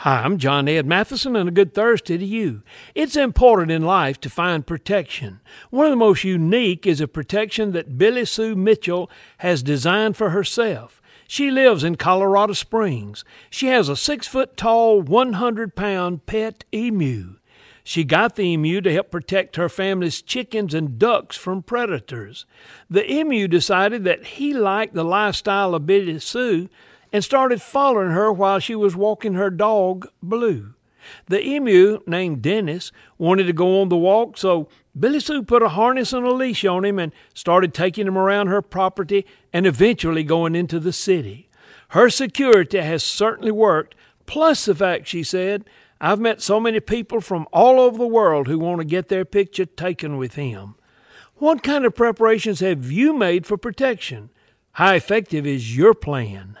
Hi, I'm John Ed Matheson, and a good Thursday to you. It's important in life to find protection. One of the most unique is a protection that Billy Sue Mitchell has designed for herself. She lives in Colorado Springs. She has a six foot tall, 100 pound pet emu. She got the emu to help protect her family's chickens and ducks from predators. The emu decided that he liked the lifestyle of Billy Sue and started following her while she was walking her dog, Blue. The emu, named Dennis, wanted to go on the walk, so Billy Sue put a harness and a leash on him and started taking him around her property and eventually going into the city. Her security has certainly worked, plus the fact, she said, I've met so many people from all over the world who want to get their picture taken with him. What kind of preparations have you made for protection? How effective is your plan?